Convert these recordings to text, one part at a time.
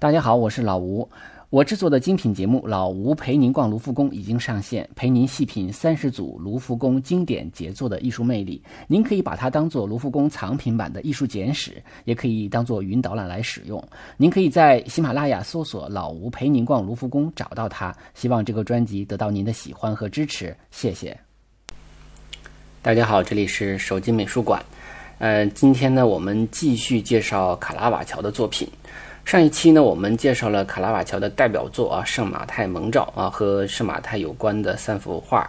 大家好，我是老吴。我制作的精品节目《老吴陪您逛卢浮宫》已经上线，陪您细品三十组卢浮宫经典杰作的艺术魅力。您可以把它当做卢浮宫藏品版的艺术简史，也可以当做云导览来使用。您可以在喜马拉雅搜索“老吴陪您逛卢浮宫”找到它。希望这个专辑得到您的喜欢和支持，谢谢。大家好，这里是手机美术馆。呃，今天呢，我们继续介绍卡拉瓦乔的作品。上一期呢，我们介绍了卡拉瓦乔的代表作啊，《圣马太蒙照》啊，和圣马太有关的三幅画。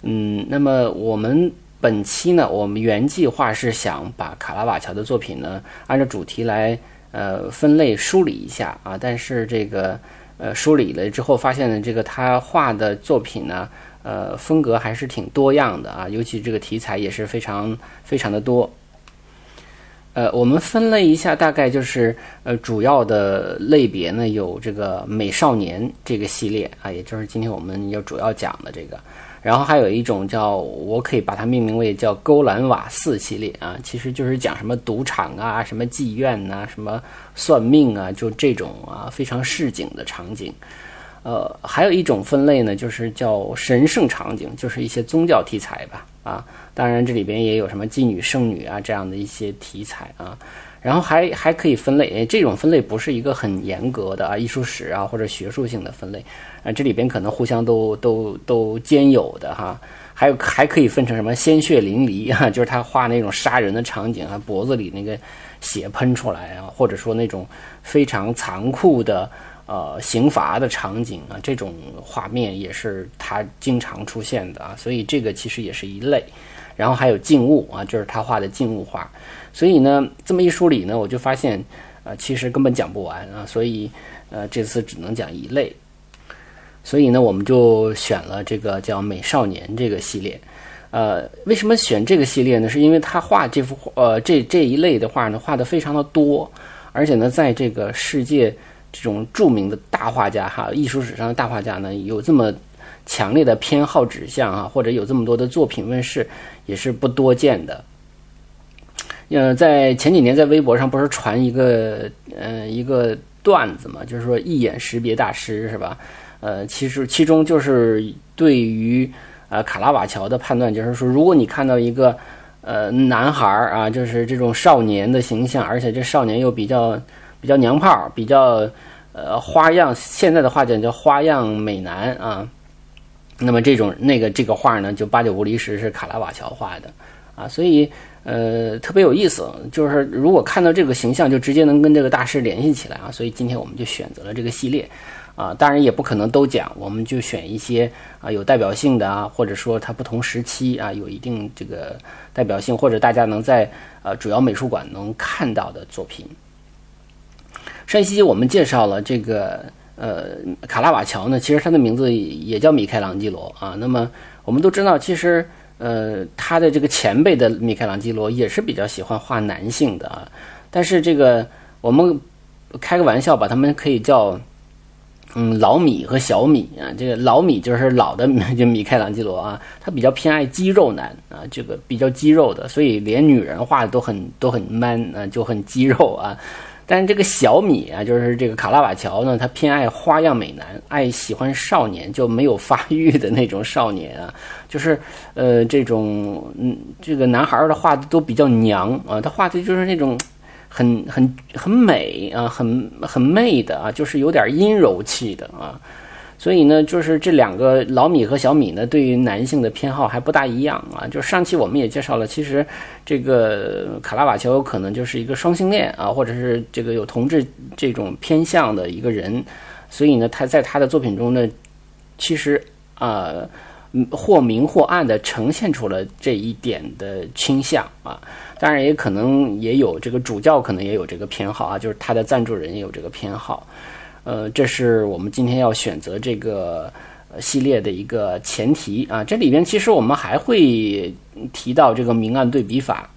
嗯，那么我们本期呢，我们原计划是想把卡拉瓦乔的作品呢，按照主题来呃分类梳理一下啊，但是这个呃梳理了之后，发现呢，这个他画的作品呢，呃风格还是挺多样的啊，尤其这个题材也是非常非常的多。呃，我们分类一下，大概就是呃主要的类别呢，有这个美少年这个系列啊，也就是今天我们要主要讲的这个。然后还有一种叫，我可以把它命名为叫勾栏瓦寺系列啊，其实就是讲什么赌场啊、什么妓院呐、什么算命啊，就这种啊非常市井的场景。呃，还有一种分类呢，就是叫神圣场景，就是一些宗教题材吧啊。当然，这里边也有什么妓女、圣女啊这样的一些题材啊，然后还还可以分类，这种分类不是一个很严格的啊艺术史啊或者学术性的分类啊，这里边可能互相都都都兼有的哈，还有还可以分成什么鲜血淋漓啊，就是他画那种杀人的场景啊，脖子里那个血喷出来啊，或者说那种非常残酷的呃刑罚的场景啊，这种画面也是他经常出现的啊，所以这个其实也是一类。然后还有静物啊，就是他画的静物画，所以呢，这么一梳理呢，我就发现，呃，其实根本讲不完啊，所以，呃，这次只能讲一类，所以呢，我们就选了这个叫美少年这个系列，呃，为什么选这个系列呢？是因为他画这幅呃这这一类的画呢，画的非常的多，而且呢，在这个世界这种著名的大画家哈，艺术史上的大画家呢，有这么。强烈的偏好指向啊，或者有这么多的作品问世，也是不多见的。呃，在前几年在微博上不是传一个呃一个段子嘛，就是说一眼识别大师是吧？呃，其实其中就是对于呃卡拉瓦乔的判断，就是说如果你看到一个呃男孩儿啊，就是这种少年的形象，而且这少年又比较比较娘炮，比较呃花样，现在的话讲叫花样美男啊。那么这种那个这个画呢，就八九不离十是卡拉瓦乔画的，啊，所以呃特别有意思，就是如果看到这个形象，就直接能跟这个大师联系起来啊，所以今天我们就选择了这个系列，啊，当然也不可能都讲，我们就选一些啊有代表性的啊，或者说它不同时期啊有一定这个代表性，或者大家能在呃主要美术馆能看到的作品。上一期我们介绍了这个。呃，卡拉瓦乔呢，其实他的名字也叫米开朗基罗啊。那么我们都知道，其实呃，他的这个前辈的米开朗基罗也是比较喜欢画男性的啊。但是这个我们开个玩笑，把他们可以叫嗯老米和小米啊。这个老米就是老的就米开朗基罗啊，他比较偏爱肌肉男啊，这个比较肌肉的，所以连女人画的都很都很 man 啊，就很肌肉啊。但是这个小米啊，就是这个卡拉瓦乔呢，他偏爱花样美男，爱喜欢少年，就没有发育的那种少年啊，就是呃这种嗯这个男孩儿的画都比较娘啊，他画的就是那种很很 很美啊，很很媚的啊，就是有点阴柔气的啊。所以呢，就是这两个老米和小米呢，对于男性的偏好还不大一样啊。就上期我们也介绍了，其实这个卡拉瓦乔可能就是一个双性恋啊，或者是这个有同志这种偏向的一个人。所以呢，他在他的作品中呢，其实啊，或明或暗的呈现出了这一点的倾向啊。当然，也可能也有这个主教可能也有这个偏好啊，就是他的赞助人也有这个偏好。呃，这是我们今天要选择这个系列的一个前提啊。这里边其实我们还会提到这个明暗对比法，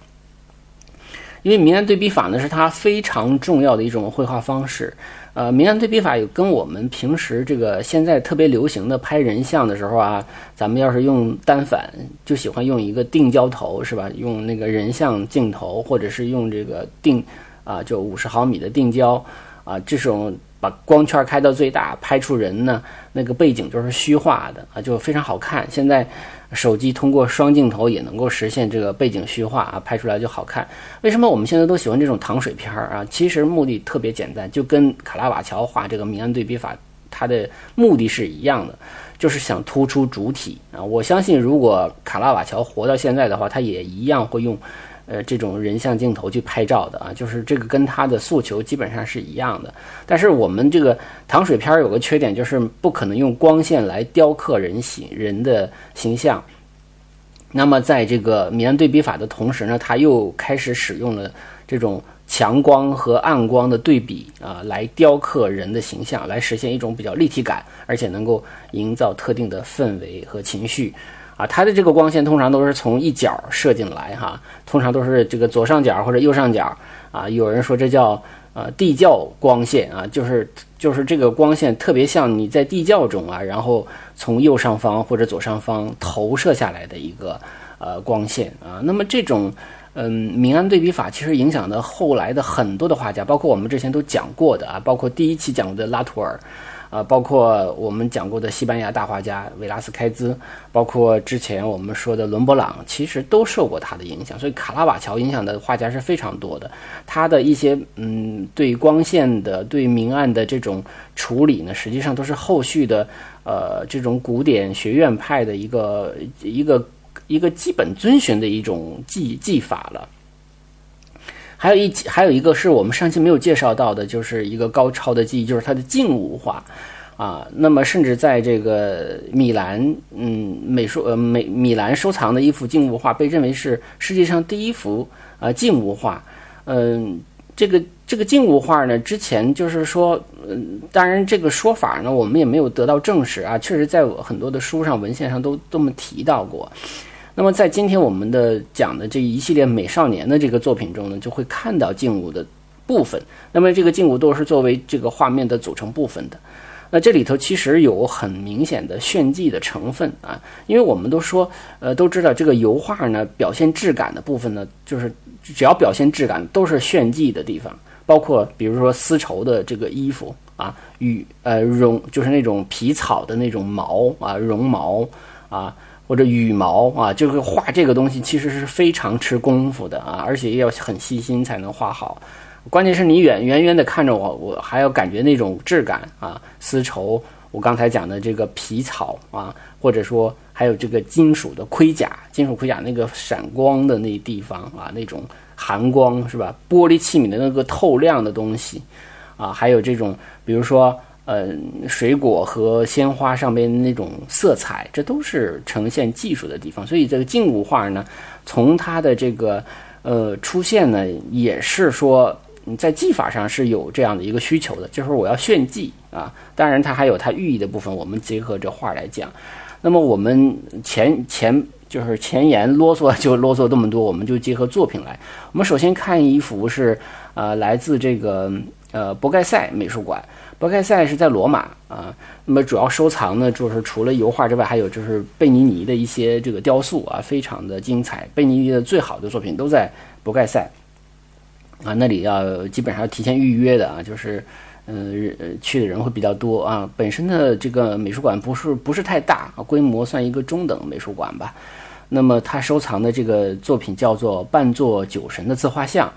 因为明暗对比法呢是它非常重要的一种绘画方式。呃，明暗对比法有跟我们平时这个现在特别流行的拍人像的时候啊，咱们要是用单反，就喜欢用一个定焦头是吧？用那个人像镜头，或者是用这个定啊，就五十毫米的定焦啊，这种。把光圈开到最大，拍出人呢，那个背景就是虚化的啊，就非常好看。现在手机通过双镜头也能够实现这个背景虚化啊，拍出来就好看。为什么我们现在都喜欢这种糖水片儿啊？其实目的特别简单，就跟卡拉瓦乔画这个明暗对比法，它的目的是一样的，就是想突出主体啊。我相信，如果卡拉瓦乔活到现在的话，他也一样会用。呃，这种人像镜头去拍照的啊，就是这个跟他的诉求基本上是一样的。但是我们这个糖水片有个缺点，就是不可能用光线来雕刻人形人的形象。那么在这个明暗对比法的同时呢，他又开始使用了这种强光和暗光的对比啊，来雕刻人的形象，来实现一种比较立体感，而且能够营造特定的氛围和情绪。啊，它的这个光线通常都是从一角射进来，哈，通常都是这个左上角或者右上角，啊，有人说这叫呃地窖光线啊，就是就是这个光线特别像你在地窖中啊，然后从右上方或者左上方投射下来的一个呃光线啊，那么这种嗯明暗对比法其实影响的后来的很多的画家，包括我们之前都讲过的啊，包括第一期讲过的拉图尔。啊，包括我们讲过的西班牙大画家维拉斯开兹，包括之前我们说的伦勃朗，其实都受过他的影响。所以卡拉瓦乔影响的画家是非常多的。他的一些嗯，对光线的、对明暗的这种处理呢，实际上都是后续的呃这种古典学院派的一个一个一个基本遵循的一种技技法了。还有一还有一个是我们上期没有介绍到的，就是一个高超的技艺，就是它的静物画，啊，那么甚至在这个米兰，嗯，美术呃美米兰收藏的一幅静物画，被认为是世界上第一幅啊静物画，嗯，这个这个静物画呢，之前就是说，嗯，当然这个说法呢，我们也没有得到证实啊，确实在很多的书上文献上都这么提到过。那么在今天我们的讲的这一系列美少年的这个作品中呢，就会看到静物的部分。那么这个静物都是作为这个画面的组成部分的。那这里头其实有很明显的炫技的成分啊，因为我们都说，呃，都知道这个油画呢，表现质感的部分呢，就是只要表现质感都是炫技的地方，包括比如说丝绸的这个衣服啊，羽呃绒就是那种皮草的那种毛啊，绒毛啊。或者羽毛啊，就是画这个东西其实是非常吃功夫的啊，而且要很细心才能画好。关键是你远远远的看着我，我还要感觉那种质感啊，丝绸，我刚才讲的这个皮草啊，或者说还有这个金属的盔甲，金属盔甲那个闪光的那地方啊，那种寒光是吧？玻璃器皿的那个透亮的东西啊，还有这种，比如说。呃，水果和鲜花上边那种色彩，这都是呈现技术的地方。所以这个静物画呢，从它的这个呃出现呢，也是说在技法上是有这样的一个需求的，就是我要炫技啊。当然，它还有它寓意的部分。我们结合这画来讲，那么我们前前就是前言啰嗦就啰嗦这么多，我们就结合作品来。我们首先看一幅是呃来自这个呃博盖塞美术馆。博盖塞是在罗马啊，那么主要收藏呢，就是除了油画之外，还有就是贝尼尼的一些这个雕塑啊，非常的精彩。贝尼尼的最好的作品都在博盖塞啊，那里要基本上要提前预约的啊，就是呃去的人会比较多啊。本身的这个美术馆不是不是太大，规模算一个中等美术馆吧。那么他收藏的这个作品叫做半座酒神的自画像。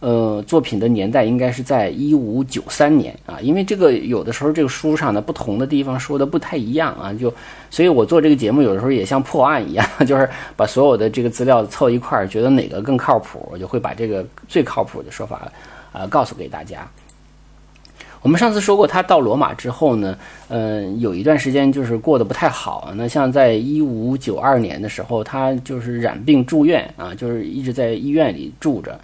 呃，作品的年代应该是在一五九三年啊，因为这个有的时候这个书上的不同的地方说的不太一样啊，就所以我做这个节目有的时候也像破案一样，就是把所有的这个资料凑一块儿，觉得哪个更靠谱，我就会把这个最靠谱的说法啊告诉给大家。我们上次说过，他到罗马之后呢，嗯，有一段时间就是过得不太好。那像在一五九二年的时候，他就是染病住院啊，就是一直在医院里住着。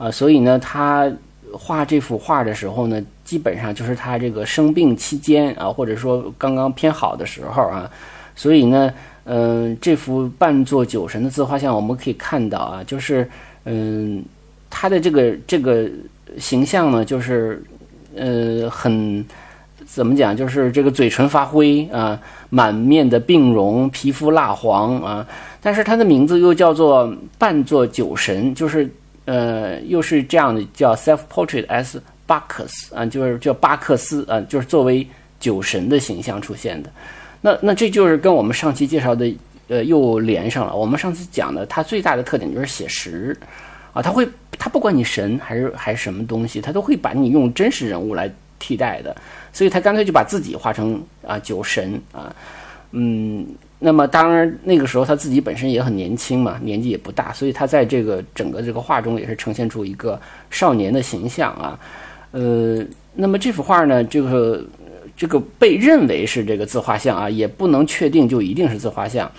啊，所以呢，他画这幅画的时候呢，基本上就是他这个生病期间啊，或者说刚刚偏好的时候啊，所以呢，嗯，这幅半座酒神的自画像，我们可以看到啊，就是嗯，他的这个这个形象呢，就是呃，很怎么讲，就是这个嘴唇发灰啊，满面的病容，皮肤蜡黄啊，但是他的名字又叫做半座酒神，就是。呃，又是这样的，叫 self portrait as 巴克斯啊，就是叫巴克斯啊，就是作为酒神的形象出现的。那那这就是跟我们上期介绍的呃又连上了。我们上次讲的，它最大的特点就是写实啊，他会他不管你神还是还是什么东西，他都会把你用真实人物来替代的。所以他干脆就把自己画成啊酒神啊，嗯。那么当然，那个时候他自己本身也很年轻嘛，年纪也不大，所以他在这个整个这个画中也是呈现出一个少年的形象啊。呃，那么这幅画呢，这个这个被认为是这个自画像啊，也不能确定就一定是自画像。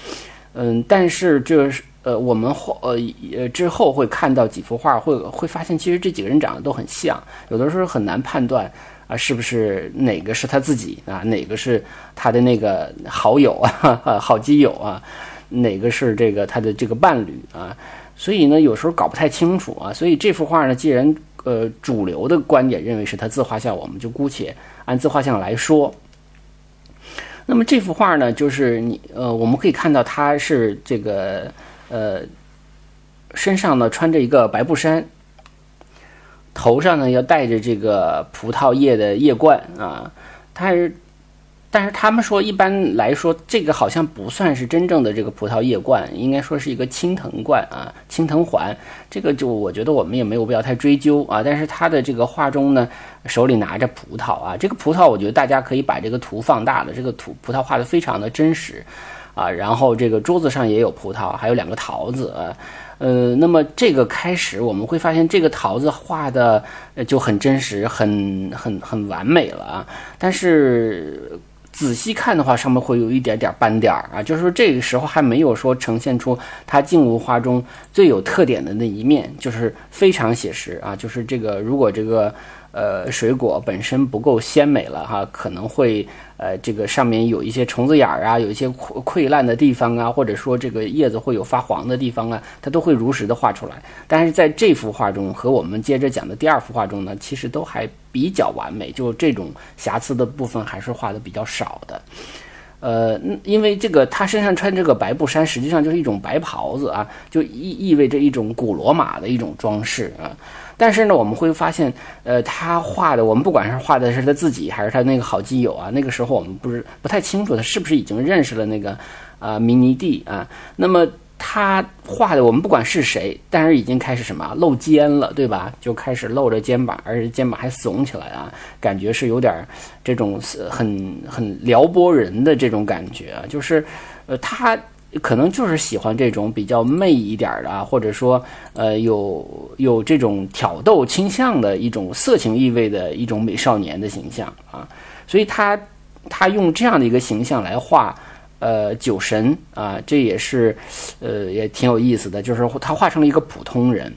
嗯，但是这是呃，我们后呃呃之后会看到几幅画，会会发现其实这几个人长得都很像，有的时候很难判断。啊，是不是哪个是他自己啊？哪个是他的那个好友啊？好基友啊？哪个是这个他的这个伴侣啊？所以呢，有时候搞不太清楚啊。所以这幅画呢，既然呃主流的观点认为是他自画像，我们就姑且按自画像来说。那么这幅画呢，就是你呃，我们可以看到他是这个呃身上呢穿着一个白布衫。头上呢要戴着这个葡萄叶的叶冠啊，它是，但是他们说一般来说这个好像不算是真正的这个葡萄叶冠，应该说是一个青藤冠啊，青藤环。这个就我觉得我们也没有必要太追究啊。但是他的这个画中呢，手里拿着葡萄啊，这个葡萄我觉得大家可以把这个图放大了，这个图葡萄画的非常的真实啊。然后这个桌子上也有葡萄，还有两个桃子啊。呃，那么这个开始我们会发现，这个桃子画的就很真实，很很很完美了啊。但是仔细看的话，上面会有一点点斑点儿啊，就是说这个时候还没有说呈现出它静物画中最有特点的那一面，就是非常写实啊。就是这个，如果这个。呃，水果本身不够鲜美了哈，可能会呃，这个上面有一些虫子眼儿啊，有一些溃溃烂的地方啊，或者说这个叶子会有发黄的地方啊，它都会如实的画出来。但是在这幅画中和我们接着讲的第二幅画中呢，其实都还比较完美，就这种瑕疵的部分还是画的比较少的。呃，因为这个他身上穿这个白布衫，实际上就是一种白袍子啊，就意意味着一种古罗马的一种装饰啊。但是呢，我们会发现，呃，他画的，我们不管是画的是他自己，还是他那个好基友啊，那个时候我们不是不太清楚他是不是已经认识了那个啊明尼蒂啊。那么他画的，我们不管是谁，但是已经开始什么露肩了，对吧？就开始露着肩膀，而且肩膀还耸起来啊，感觉是有点这种很很撩拨人的这种感觉啊，就是呃他。可能就是喜欢这种比较媚一点的，或者说，呃，有有这种挑逗倾向的一种色情意味的一种美少年的形象啊，所以他他用这样的一个形象来画，呃，酒神啊，这也是，呃，也挺有意思的，就是他画成了一个普通人。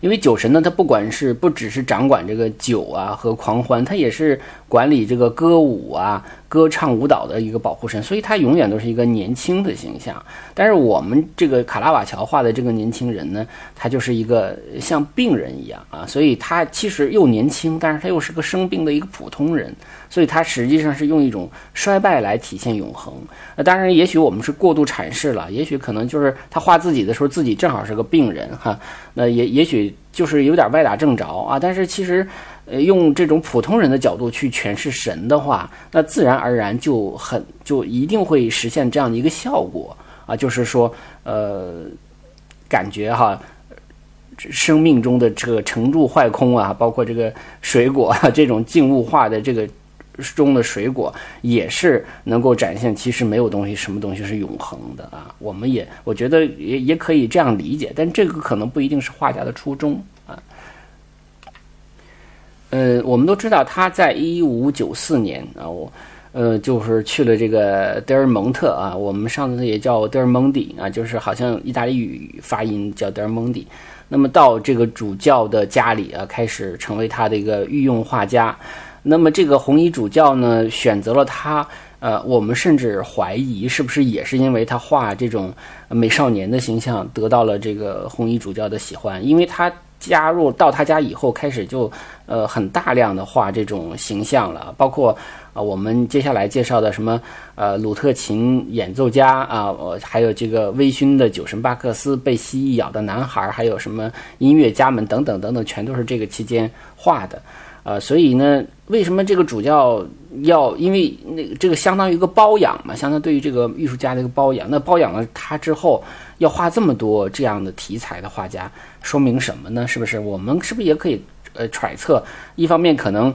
因为酒神呢，他不管是不只是掌管这个酒啊和狂欢，他也是管理这个歌舞啊、歌唱舞蹈的一个保护神，所以他永远都是一个年轻的形象。但是我们这个卡拉瓦乔画的这个年轻人呢，他就是一个像病人一样啊，所以他其实又年轻，但是他又是个生病的一个普通人。所以他实际上是用一种衰败来体现永恒。那当然，也许我们是过度阐释了，也许可能就是他画自己的时候，自己正好是个病人哈。那也也许就是有点歪打正着啊。但是其实，呃，用这种普通人的角度去诠释神的话，那自然而然就很就一定会实现这样的一个效果啊，就是说，呃，感觉哈。生命中的这个成住坏空啊，包括这个水果啊 这种静物化的这个中的水果，也是能够展现其实没有东西，什么东西是永恒的啊。我们也我觉得也也可以这样理解，但这个可能不一定是画家的初衷。呃，我们都知道他在一五九四年啊，我呃就是去了这个德尔蒙特啊，我们上次也叫德尔蒙迪啊，就是好像意大利语发音叫德尔蒙迪。那么到这个主教的家里啊，开始成为他的一个御用画家。那么这个红衣主教呢，选择了他，呃，我们甚至怀疑是不是也是因为他画这种美少年的形象得到了这个红衣主教的喜欢，因为他加入到他家以后，开始就呃很大量的画这种形象了，包括啊我们接下来介绍的什么呃鲁特琴演奏家啊，还有这个微醺的酒神巴克斯被蜥蜴咬的男孩，还有什么音乐家们等等等等，全都是这个期间画的。呃，所以呢，为什么这个主教要？因为那这个相当于一个包养嘛，相当于对于这个艺术家的一个包养。那包养了他之后，要画这么多这样的题材的画家，说明什么呢？是不是？我们是不是也可以呃揣测？一方面可能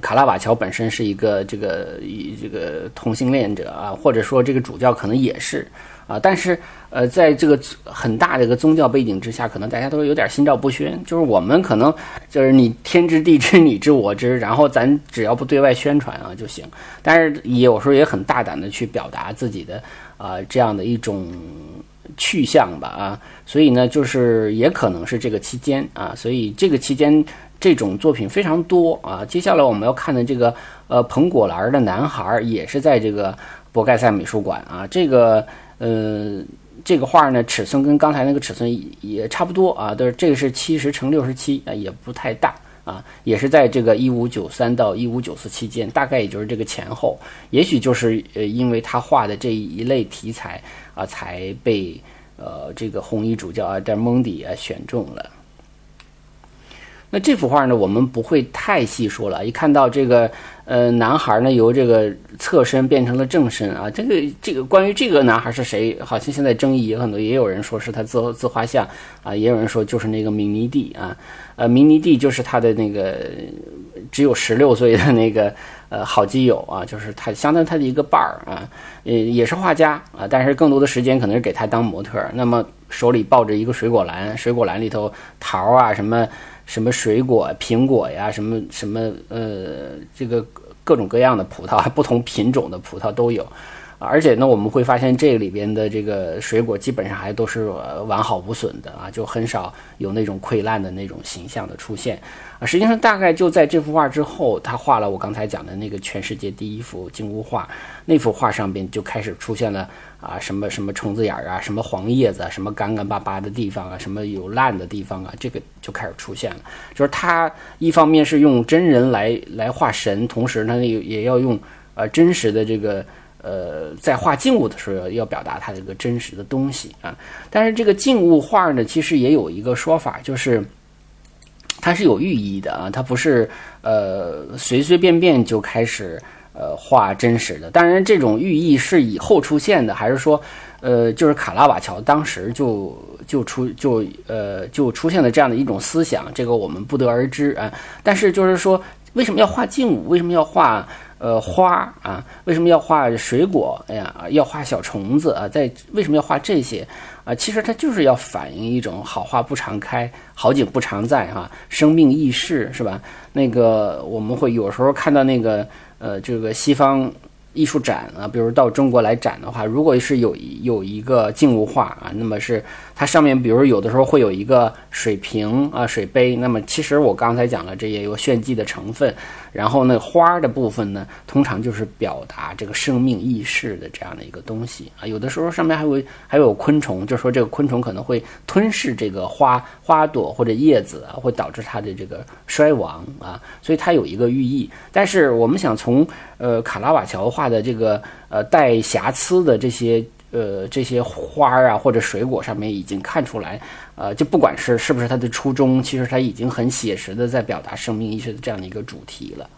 卡拉瓦乔本身是一个这个这个同性恋者啊，或者说这个主教可能也是。啊，但是，呃，在这个很大的一个宗教背景之下，可能大家都有点心照不宣。就是我们可能就是你天知地知你知我知，然后咱只要不对外宣传啊就行。但是有时候也很大胆的去表达自己的啊这样的一种去向吧啊。所以呢，就是也可能是这个期间啊，所以这个期间这种作品非常多啊。接下来我们要看的这个呃彭果兰的男孩也是在这个博盖塞美术馆啊这个。呃，这个画呢，尺寸跟刚才那个尺寸也差不多啊，都是这个是七十乘六十七啊，也不太大啊，也是在这个一五九三到一五九四期间，大概也就是这个前后，也许就是呃，因为他画的这一类题材啊，才被呃这个红衣主教啊，德蒙迪啊选中了。那这幅画呢，我们不会太细说了。一看到这个，呃，男孩呢由这个侧身变成了正身啊，这个这个关于这个男孩是谁，好像现在争议也很多，也有人说是他自自画像啊，也有人说就是那个明尼蒂啊，呃，明尼蒂就是他的那个只有十六岁的那个呃好基友啊，就是他相当于他的一个伴儿啊，呃，也是画家啊，但是更多的时间可能是给他当模特，那么手里抱着一个水果篮，水果篮里头桃啊什么。什么水果、苹果呀，什么什么呃，这个各种各样的葡萄，不同品种的葡萄都有。而且呢，我们会发现这里边的这个水果基本上还都是完好无损的啊，就很少有那种溃烂的那种形象的出现啊。实际上，大概就在这幅画之后，他画了我刚才讲的那个全世界第一幅静物画，那幅画上边就开始出现了啊，什么什么虫子眼儿啊，什么黄叶子，什么干干巴巴的地方啊，什么有烂的地方啊，这个就开始出现了。就是他一方面是用真人来来画神，同时呢也也要用呃真实的这个。呃，在画静物的时候要表达它这个真实的东西啊，但是这个静物画呢，其实也有一个说法，就是它是有寓意的啊，它不是呃随随便便就开始呃画真实的。当然，这种寓意是以后出现的，还是说呃就是卡拉瓦乔当时就就出就呃就出现了这样的一种思想，这个我们不得而知啊。但是就是说，为什么要画静物？为什么要画？呃，花啊，为什么要画水果？哎呀，要画小虫子啊，在为什么要画这些啊？其实它就是要反映一种好花不常开，好景不常在哈，生命易逝是吧？那个我们会有时候看到那个呃，这个西方。艺术展啊，比如到中国来展的话，如果是有有一个静物画啊，那么是它上面，比如有的时候会有一个水瓶啊、水杯，那么其实我刚才讲了，这也有炫技的成分。然后那，花的部分呢，通常就是表达这个生命意识的这样的一个东西啊。有的时候上面还会还有昆虫，就说这个昆虫可能会吞噬这个花花朵或者叶子啊，会导致它的这个衰亡啊，所以它有一个寓意。但是我们想从呃卡拉瓦乔画的这个呃带瑕疵的这些呃这些花儿啊或者水果上面已经看出来。呃，就不管是是不是他的初衷，其实他已经很写实的在表达生命意识的这样的一个主题了。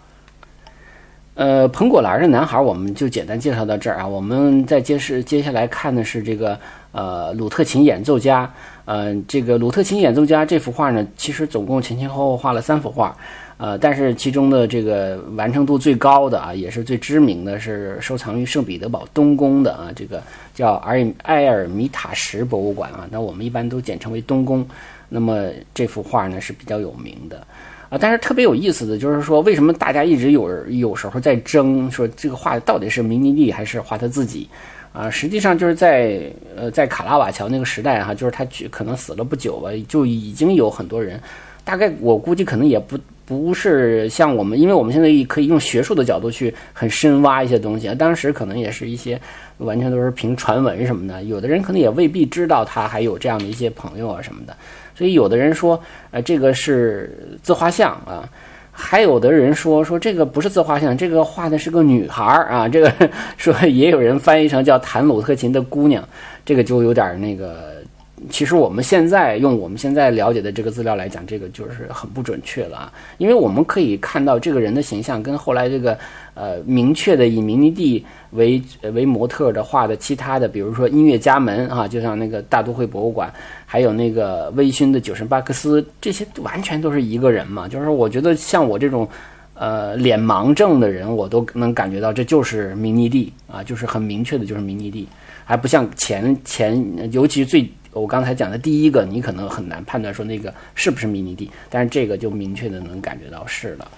呃，彭果兰的男孩，我们就简单介绍到这儿啊。我们再接是接下来看的是这个呃鲁特琴演奏家，嗯，这个鲁特琴演奏家这幅画呢，其实总共前前后后画了三幅画。呃，但是其中的这个完成度最高的啊，也是最知名的是收藏于圣彼得堡东宫的啊，这个叫埃埃尔米塔什博物馆啊，那我们一般都简称为东宫。那么这幅画呢是比较有名的啊，但是特别有意思的就是说，为什么大家一直有有时候在争说这个画到底是明尼利还是画他自己啊？实际上就是在呃在卡拉瓦乔那个时代哈，就是他可能死了不久吧，就已经有很多人，大概我估计可能也不。不是像我们，因为我们现在可以用学术的角度去很深挖一些东西啊。当时可能也是一些完全都是凭传闻什么的，有的人可能也未必知道他还有这样的一些朋友啊什么的。所以有的人说，呃，这个是自画像啊。还有的人说说这个不是自画像，这个画的是个女孩儿啊，这个说也有人翻译成叫弹鲁特琴的姑娘，这个就有点那个。其实我们现在用我们现在了解的这个资料来讲，这个就是很不准确了啊，因为我们可以看到这个人的形象跟后来这个呃明确的以明尼蒂为为模特的画的其他的，比如说音乐家门啊，就像那个大都会博物馆，还有那个微醺的酒神巴克斯，这些完全都是一个人嘛。就是我觉得像我这种呃脸盲症的人，我都能感觉到这就是明尼蒂啊，就是很明确的就是明尼蒂，还不像前前，尤其最。我刚才讲的第一个，你可能很难判断说那个是不是迷你地，但是这个就明确的能感觉到是了。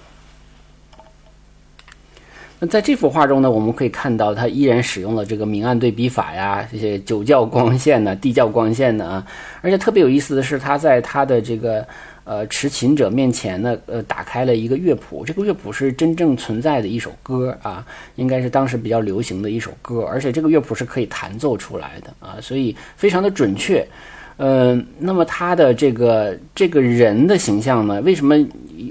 那在这幅画中呢，我们可以看到它依然使用了这个明暗对比法呀，这些九教光线呢、地教光线呢啊，而且特别有意思的是，他在他的这个。呃，持琴者面前呢，呃，打开了一个乐谱。这个乐谱是真正存在的一首歌啊，应该是当时比较流行的一首歌，而且这个乐谱是可以弹奏出来的啊，所以非常的准确。嗯，那么他的这个这个人的形象呢，为什么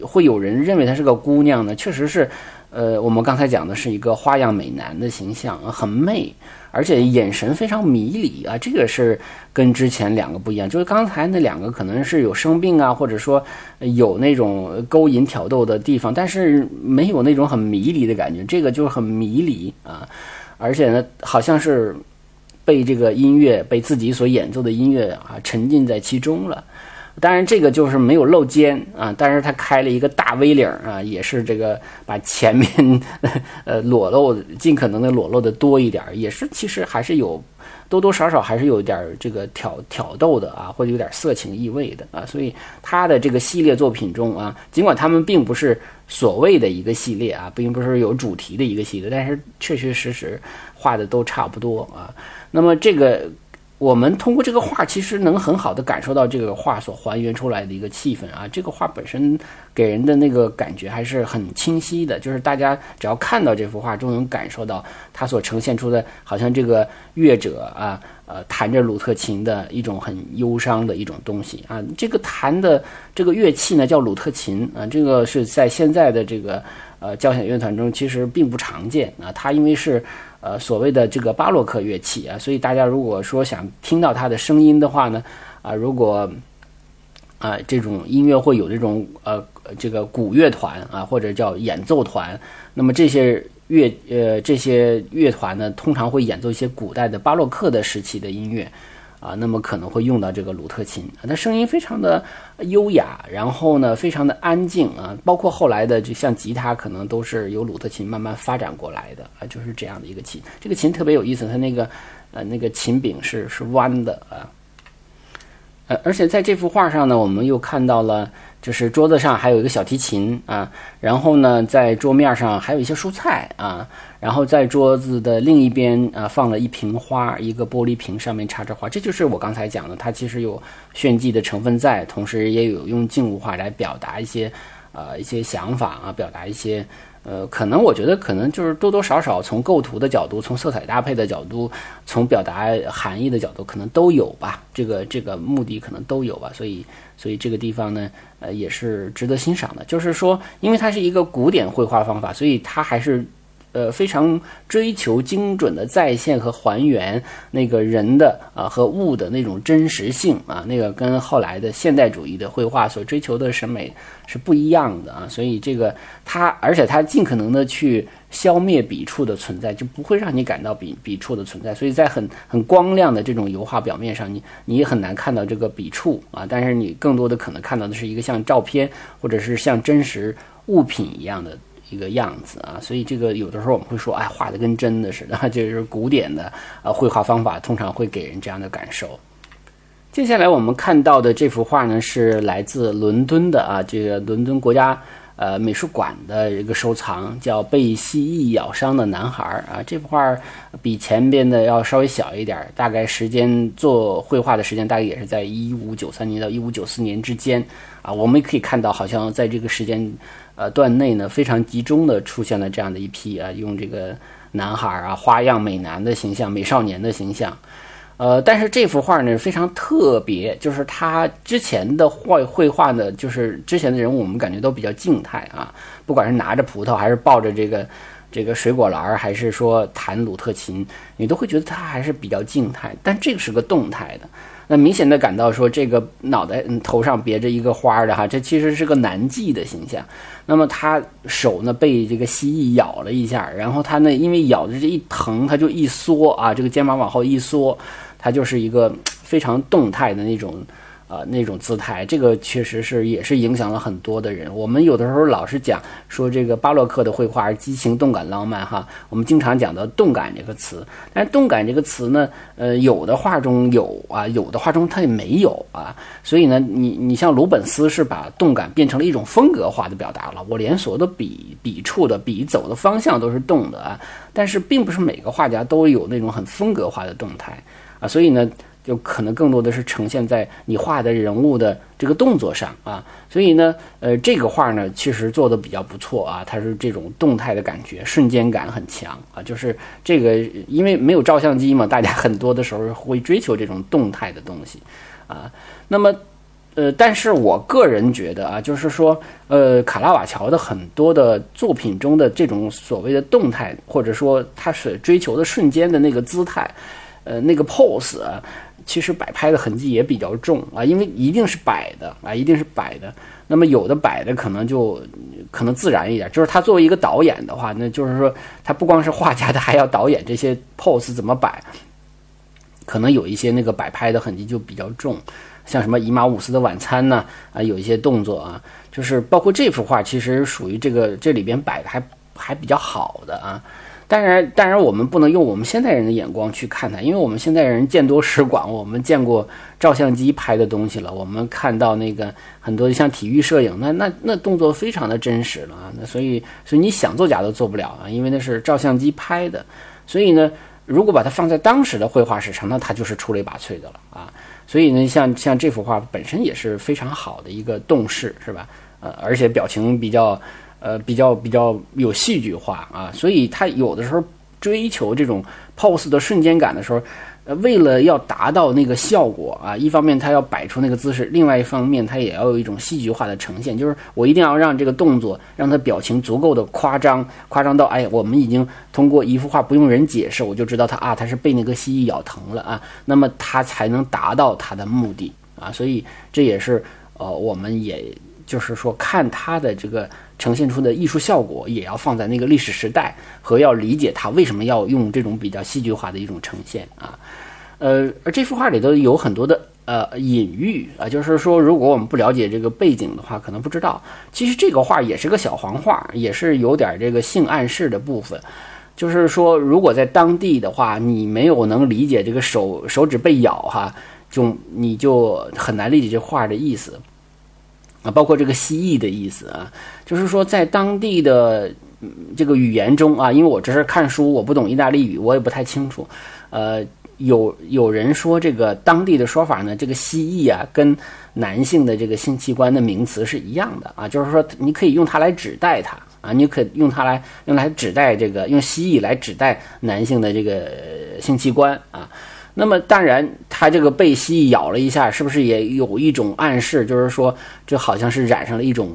会有人认为她是个姑娘呢？确实是，呃，我们刚才讲的是一个花样美男的形象，很媚。而且眼神非常迷离啊，这个是跟之前两个不一样。就是刚才那两个可能是有生病啊，或者说有那种勾引挑逗的地方，但是没有那种很迷离的感觉。这个就是很迷离啊，而且呢，好像是被这个音乐、被自己所演奏的音乐啊沉浸在其中了。当然，这个就是没有露肩啊，但是他开了一个大 V 领啊，也是这个把前面呃裸露尽可能的裸露的多一点，也是其实还是有多多少少还是有点这个挑挑逗的啊，或者有点色情意味的啊，所以他的这个系列作品中啊，尽管他们并不是所谓的一个系列啊，并不是有主题的一个系列，但是确确实实画的都差不多啊，那么这个。我们通过这个画，其实能很好的感受到这个画所还原出来的一个气氛啊。这个画本身给人的那个感觉还是很清晰的，就是大家只要看到这幅画，就能感受到它所呈现出的，好像这个乐者啊，呃，弹着鲁特琴的一种很忧伤的一种东西啊。这个弹的这个乐器呢，叫鲁特琴啊，这个是在现在的这个呃交响乐团中其实并不常见啊。它因为是。呃，所谓的这个巴洛克乐器啊，所以大家如果说想听到它的声音的话呢，啊，如果啊这种音乐会有这种呃这个古乐团啊，或者叫演奏团，那么这些乐呃这些乐团呢，通常会演奏一些古代的巴洛克的时期的音乐。啊，那么可能会用到这个鲁特琴，它声音非常的优雅，然后呢，非常的安静啊，包括后来的就像吉他，可能都是由鲁特琴慢慢发展过来的啊，就是这样的一个琴。这个琴特别有意思，它那个呃那个琴柄是是弯的啊，呃，而且在这幅画上呢，我们又看到了。就是桌子上还有一个小提琴啊，然后呢，在桌面上还有一些蔬菜啊，然后在桌子的另一边啊放了一瓶花，一个玻璃瓶上面插着花，这就是我刚才讲的，它其实有炫技的成分在，同时也有用静物画来表达一些呃一些想法啊，表达一些。呃，可能我觉得可能就是多多少少从构图的角度，从色彩搭配的角度，从表达含义的角度，可能都有吧。这个这个目的可能都有吧。所以所以这个地方呢，呃，也是值得欣赏的。就是说，因为它是一个古典绘画方法，所以它还是。呃，非常追求精准的再现和还原那个人的啊和物的那种真实性啊，那个跟后来的现代主义的绘画所追求的审美是不一样的啊，所以这个它，而且它尽可能的去消灭笔触的存在，就不会让你感到笔笔触的存在，所以在很很光亮的这种油画表面上，你你也很难看到这个笔触啊，但是你更多的可能看到的是一个像照片或者是像真实物品一样的。一个样子啊，所以这个有的时候我们会说，哎，画的跟真的似的，就是古典的啊绘画方法通常会给人这样的感受。接下来我们看到的这幅画呢，是来自伦敦的啊，这个伦敦国家呃美术馆的一个收藏，叫《被蜥蜴咬伤的男孩》啊。这幅画比前边的要稍微小一点，大概时间做绘画的时间大概也是在一五九三年到一五九四年之间啊。我们可以看到，好像在这个时间呃段内呢，非常集中的出现了这样的一批啊，用这个男孩啊花样美男的形象、美少年的形象。呃，但是这幅画呢非常特别，就是他之前的画绘画呢，就是之前的人物我们感觉都比较静态啊，不管是拿着葡萄，还是抱着这个这个水果篮，还是说弹鲁特琴，你都会觉得他还是比较静态。但这个是个动态的，那明显的感到说这个脑袋头上别着一个花的哈，这其实是个男妓的形象。那么他手呢被这个蜥蜴咬了一下，然后他呢因为咬的这一疼，他就一缩啊，这个肩膀往后一缩。他就是一个非常动态的那种，呃，那种姿态。这个确实是也是影响了很多的人。我们有的时候老是讲说这个巴洛克的绘画激情、动感、浪漫，哈，我们经常讲到“动感”这个词。但是“动感”这个词呢，呃，有的画中有啊，有的画中它也没有啊。所以呢，你你像鲁本斯是把动感变成了一种风格化的表达了。我连所有的笔笔触的笔走的方向都是动的啊。但是并不是每个画家都有那种很风格化的动态。啊，所以呢，就可能更多的是呈现在你画的人物的这个动作上啊。所以呢，呃，这个画呢，其实做的比较不错啊，它是这种动态的感觉，瞬间感很强啊。就是这个，因为没有照相机嘛，大家很多的时候会追求这种动态的东西啊。那么，呃，但是我个人觉得啊，就是说，呃，卡拉瓦乔的很多的作品中的这种所谓的动态，或者说他是追求的瞬间的那个姿态。呃，那个 pose，其实摆拍的痕迹也比较重啊，因为一定是摆的啊，一定是摆的。那么有的摆的可能就可能自然一点，就是他作为一个导演的话，那就是说他不光是画家，他还要导演这些 pose 怎么摆，可能有一些那个摆拍的痕迹就比较重，像什么姨妈五斯的晚餐呢啊，有一些动作啊，就是包括这幅画，其实属于这个这里边摆的还还比较好的啊。当然，当然，我们不能用我们现代人的眼光去看它，因为我们现代人见多识广，我们见过照相机拍的东西了。我们看到那个很多像体育摄影，那那那动作非常的真实了啊。那所以，所以你想作假都做不了啊，因为那是照相机拍的。所以呢，如果把它放在当时的绘画史上，那它就是出类拔萃的了啊。所以呢，像像这幅画本身也是非常好的一个动势，是吧？呃，而且表情比较。呃，比较比较有戏剧化啊，所以他有的时候追求这种 pose 的瞬间感的时候，为了要达到那个效果啊，一方面他要摆出那个姿势，另外一方面他也要有一种戏剧化的呈现，就是我一定要让这个动作让他表情足够的夸张，夸张到哎，我们已经通过一幅画不用人解释，我就知道他啊，他是被那个蜥蜴咬疼了啊，那么他才能达到他的目的啊，所以这也是呃，我们也就是说看他的这个。呈现出的艺术效果也要放在那个历史时代，和要理解它为什么要用这种比较戏剧化的一种呈现啊，呃，而这幅画里头有很多的呃隐喻啊，就是说如果我们不了解这个背景的话，可能不知道，其实这个画也是个小黄画，也是有点这个性暗示的部分，就是说如果在当地的话，你没有能理解这个手手指被咬哈，就你就很难理解这画的意思。啊，包括这个蜥蜴的意思啊，就是说在当地的这个语言中啊，因为我这是看书，我不懂意大利语，我也不太清楚。呃，有有人说这个当地的说法呢，这个蜥蜴啊，跟男性的这个性器官的名词是一样的啊，就是说你可以用它来指代它啊，你可用它来用来指代这个用蜥蜴来指代男性的这个性器官啊。那么当然，他这个被蜥蜴咬了一下，是不是也有一种暗示，就是说这好像是染上了一种，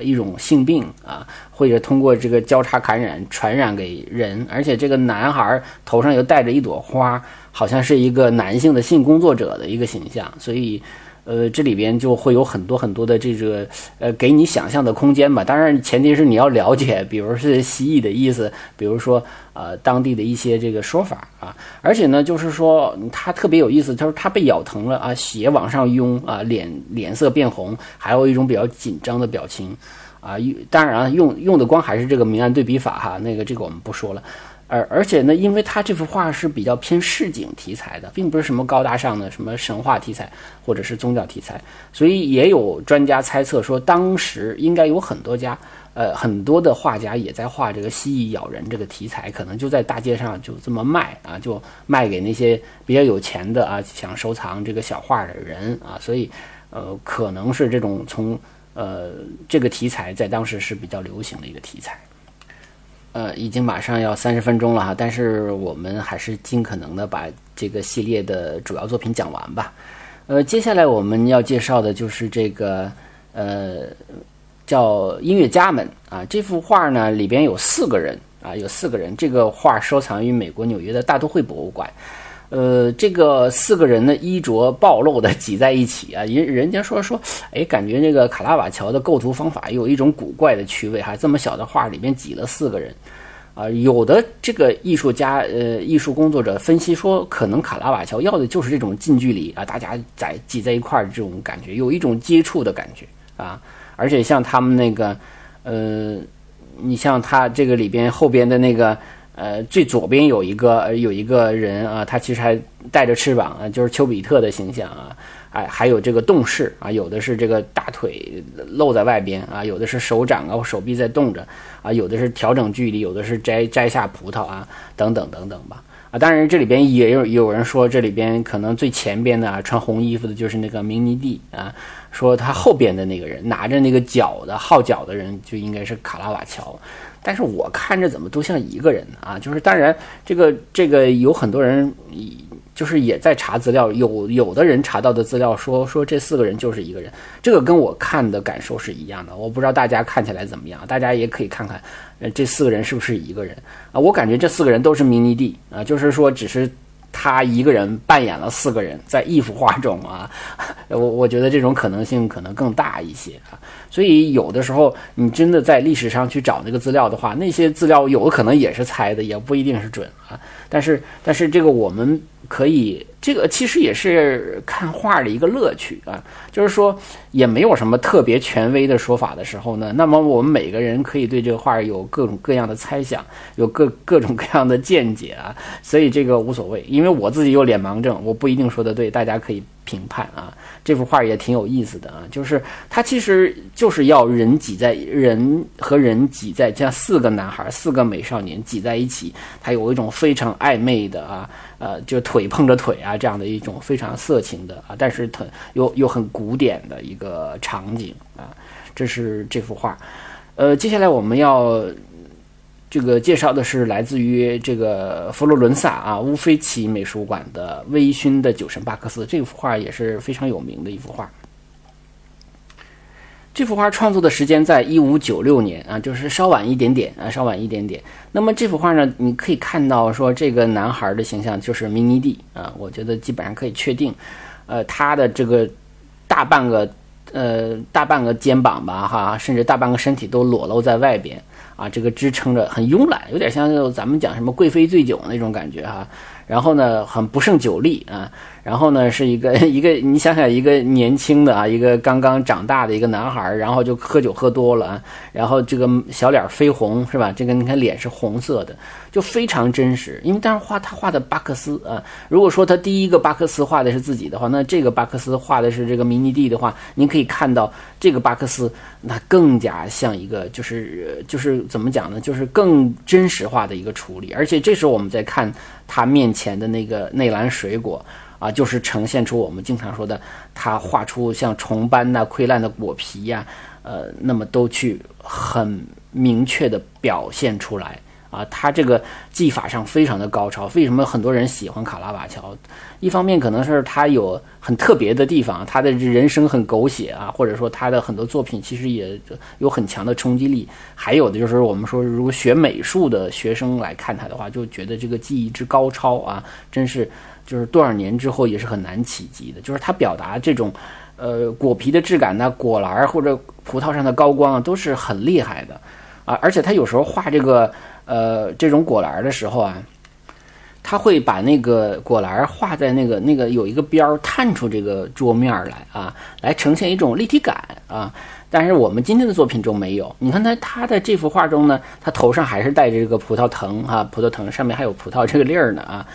一种性病啊，或者通过这个交叉感染传染给人，而且这个男孩头上又戴着一朵花，好像是一个男性的性工作者的一个形象，所以。呃，这里边就会有很多很多的这个呃，给你想象的空间吧。当然，前提是你要了解，比如是蜥蜴的意思，比如说呃当地的一些这个说法啊。而且呢，就是说它特别有意思，他说它被咬疼了啊，血往上涌啊，脸脸色变红，还有一种比较紧张的表情啊。当然，用用的光还是这个明暗对比法哈，那个这个我们不说了。而而且呢，因为他这幅画是比较偏市井题材的，并不是什么高大上的什么神话题材或者是宗教题材，所以也有专家猜测说，当时应该有很多家，呃，很多的画家也在画这个蜥蜴咬人这个题材，可能就在大街上就这么卖啊，就卖给那些比较有钱的啊，想收藏这个小画的人啊，所以，呃，可能是这种从呃这个题材在当时是比较流行的一个题材。呃，已经马上要三十分钟了哈，但是我们还是尽可能的把这个系列的主要作品讲完吧。呃，接下来我们要介绍的就是这个呃叫音乐家们啊，这幅画呢里边有四个人啊，有四个人，这个画收藏于美国纽约的大都会博物馆。呃，这个四个人的衣着暴露的挤在一起啊，人人家说说，哎，感觉这个卡拉瓦乔的构图方法有一种古怪的趣味哈，这么小的画里面挤了四个人，啊，有的这个艺术家呃艺术工作者分析说，可能卡拉瓦乔要的就是这种近距离啊，大家在挤在一块儿这种感觉，有一种接触的感觉啊，而且像他们那个，呃，你像他这个里边后边的那个。呃，最左边有一个有一个人啊，他其实还带着翅膀啊，就是丘比特的形象啊，哎，还有这个动势啊，有的是这个大腿露在外边啊，有的是手掌啊手臂在动着啊，有的是调整距离，有的是摘摘下葡萄啊，等等等等吧啊，当然这里边也有有人说这里边可能最前边的啊，穿红衣服的就是那个明尼蒂啊，说他后边的那个人拿着那个角的号角的人就应该是卡拉瓦乔。但是我看着怎么都像一个人啊！就是当然，这个这个有很多人，就是也在查资料，有有的人查到的资料说说这四个人就是一个人，这个跟我看的感受是一样的。我不知道大家看起来怎么样，大家也可以看看，呃，这四个人是不是一个人啊？我感觉这四个人都是迷你蒂啊，就是说只是。他一个人扮演了四个人，在一幅画中啊，我我觉得这种可能性可能更大一些啊。所以有的时候你真的在历史上去找那个资料的话，那些资料有可能也是猜的，也不一定是准啊。但是但是这个我们。可以，这个其实也是看画的一个乐趣啊。就是说，也没有什么特别权威的说法的时候呢，那么我们每个人可以对这个画有各种各样的猜想，有各各种各样的见解啊。所以这个无所谓，因为我自己有脸盲症，我不一定说的对，大家可以。评判啊，这幅画也挺有意思的啊，就是它其实就是要人挤在人和人挤在这四个男孩、四个美少年挤在一起，它有一种非常暧昧的啊，呃，就腿碰着腿啊这样的一种非常色情的啊，但是它又又很古典的一个场景啊，这是这幅画，呃，接下来我们要。这个介绍的是来自于这个佛罗伦萨啊乌菲齐美术馆的微醺的酒神巴克斯，这幅画也是非常有名的一幅画。这幅画创作的时间在一五九六年啊，就是稍晚一点点啊，稍晚一点点。那么这幅画呢，你可以看到说这个男孩的形象就是明尼蒂啊，我觉得基本上可以确定，呃，他的这个大半个呃大半个肩膀吧哈，甚至大半个身体都裸露在外边。啊，这个支撑着很慵懒，有点像咱们讲什么贵妃醉酒那种感觉哈。然后呢，很不胜酒力啊。然后呢，是一个 一个，你想想，一个年轻的啊，一个刚刚长大的一个男孩，然后就喝酒喝多了，然后这个小脸绯红是吧？这个你看脸是红色的，就非常真实。因为当时画他画的巴克斯啊，如果说他第一个巴克斯画的是自己的话，那这个巴克斯画的是这个迷你蒂的话，您可以看到这个巴克斯那更加像一个，就是就是怎么讲呢？就是更真实化的一个处理。而且这时候我们在看他面前的那个内蓝水果。啊，就是呈现出我们经常说的，他画出像虫斑呐、溃烂的果皮呀，呃，那么都去很明确的表现出来啊。他这个技法上非常的高超。为什么很多人喜欢卡拉瓦乔？一方面可能是他有很特别的地方，他的人生很狗血啊，或者说他的很多作品其实也有很强的冲击力。还有的就是我们说，如果学美术的学生来看他的话，就觉得这个技艺之高超啊，真是。就是多少年之后也是很难企及的，就是他表达这种，呃，果皮的质感呢，果篮或者葡萄上的高光啊，都是很厉害的，啊，而且他有时候画这个，呃，这种果篮的时候啊，他会把那个果篮画在那个那个有一个边儿探出这个桌面来啊，来呈现一种立体感啊。但是我们今天的作品中没有。你看他他的这幅画中呢，他头上还是戴着这个葡萄藤啊，葡萄藤上面还有葡萄这个粒儿呢啊。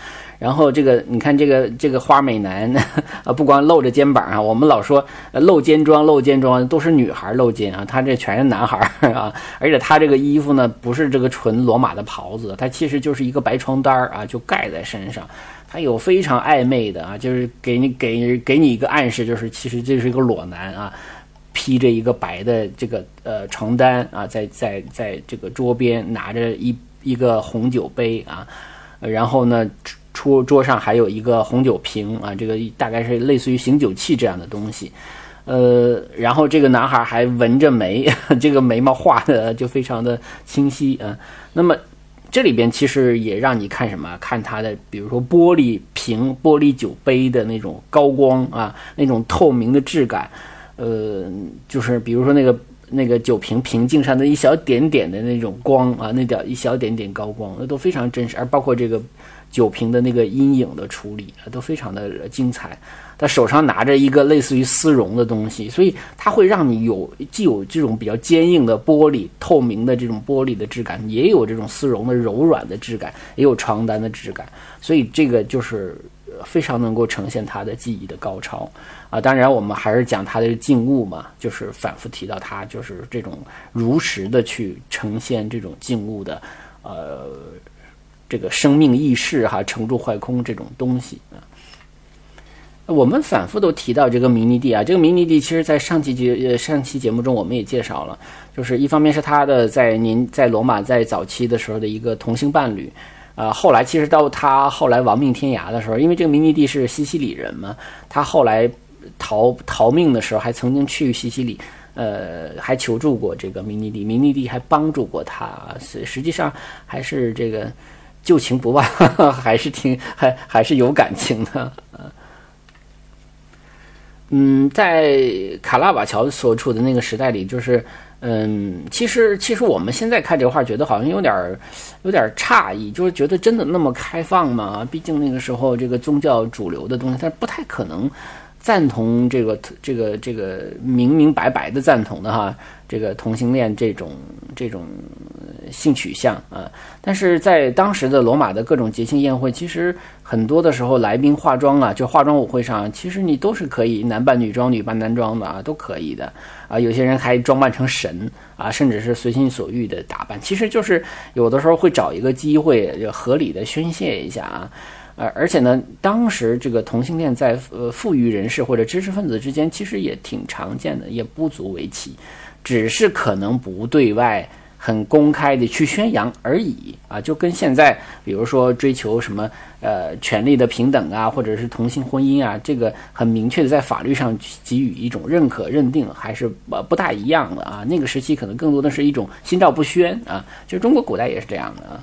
然后这个你看这个这个花美男 啊，不光露着肩膀啊，我们老说露肩装露肩装都是女孩露肩啊，他这全是男孩 啊。而且他这个衣服呢，不是这个纯罗马的袍子，它其实就是一个白床单啊，就盖在身上。他有非常暧昧的啊，就是给你给给你一个暗示，就是其实这是一个裸男啊。披着一个白的这个呃床单啊，在在在这个桌边拿着一一个红酒杯啊，然后呢，桌桌上还有一个红酒瓶啊，这个大概是类似于醒酒器这样的东西，呃，然后这个男孩还纹着眉，这个眉毛画的就非常的清晰啊。那么这里边其实也让你看什么？看他的，比如说玻璃瓶、玻璃酒杯的那种高光啊，那种透明的质感。呃，就是比如说那个那个酒瓶瓶颈上的一小点点的那种光啊，那点一小点点高光，那都非常真实，而包括这个酒瓶的那个阴影的处理啊，都非常的精彩。他手上拿着一个类似于丝绒的东西，所以它会让你有既有这种比较坚硬的玻璃透明的这种玻璃的质感，也有这种丝绒的柔软的质感，也有床单的质感，所以这个就是非常能够呈现他的技艺的高超。啊，当然，我们还是讲它的静物嘛，就是反复提到它，就是这种如实的去呈现这种静物的，呃，这个生命意识哈，成住坏空这种东西啊。我们反复都提到这个明尼蒂啊，这个明尼蒂其实在上期节呃上期节目中我们也介绍了，就是一方面是他的在您在罗马在早期的时候的一个同性伴侣。呃，后来其实到他后来亡命天涯的时候，因为这个明尼蒂是西西里人嘛，他后来。逃逃命的时候，还曾经去西西里，呃，还求助过这个明尼蒂，明尼蒂还帮助过他，实实际上还是这个旧情不忘，还是挺还还是有感情的。嗯，在卡拉瓦乔所处的那个时代里，就是嗯，其实其实我们现在看这个画，觉得好像有点有点诧异，就是觉得真的那么开放吗？毕竟那个时候这个宗教主流的东西，它不太可能。赞同这个这个这个明明白白的赞同的哈，这个同性恋这种这种性取向啊，但是在当时的罗马的各种节庆宴会，其实很多的时候来宾化妆啊，就化妆舞会上，其实你都是可以男扮女装、女扮男装的啊，都可以的啊。有些人还装扮成神啊，甚至是随心所欲的打扮，其实就是有的时候会找一个机会，就合理的宣泄一下啊。呃，而且呢，当时这个同性恋在呃富裕人士或者知识分子之间其实也挺常见的，也不足为奇，只是可能不对外很公开的去宣扬而已啊，就跟现在比如说追求什么呃权利的平等啊，或者是同性婚姻啊，这个很明确的在法律上给予一种认可认定，还是不不大一样的啊。那个时期可能更多的是一种心照不宣啊，就中国古代也是这样的啊。